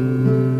Música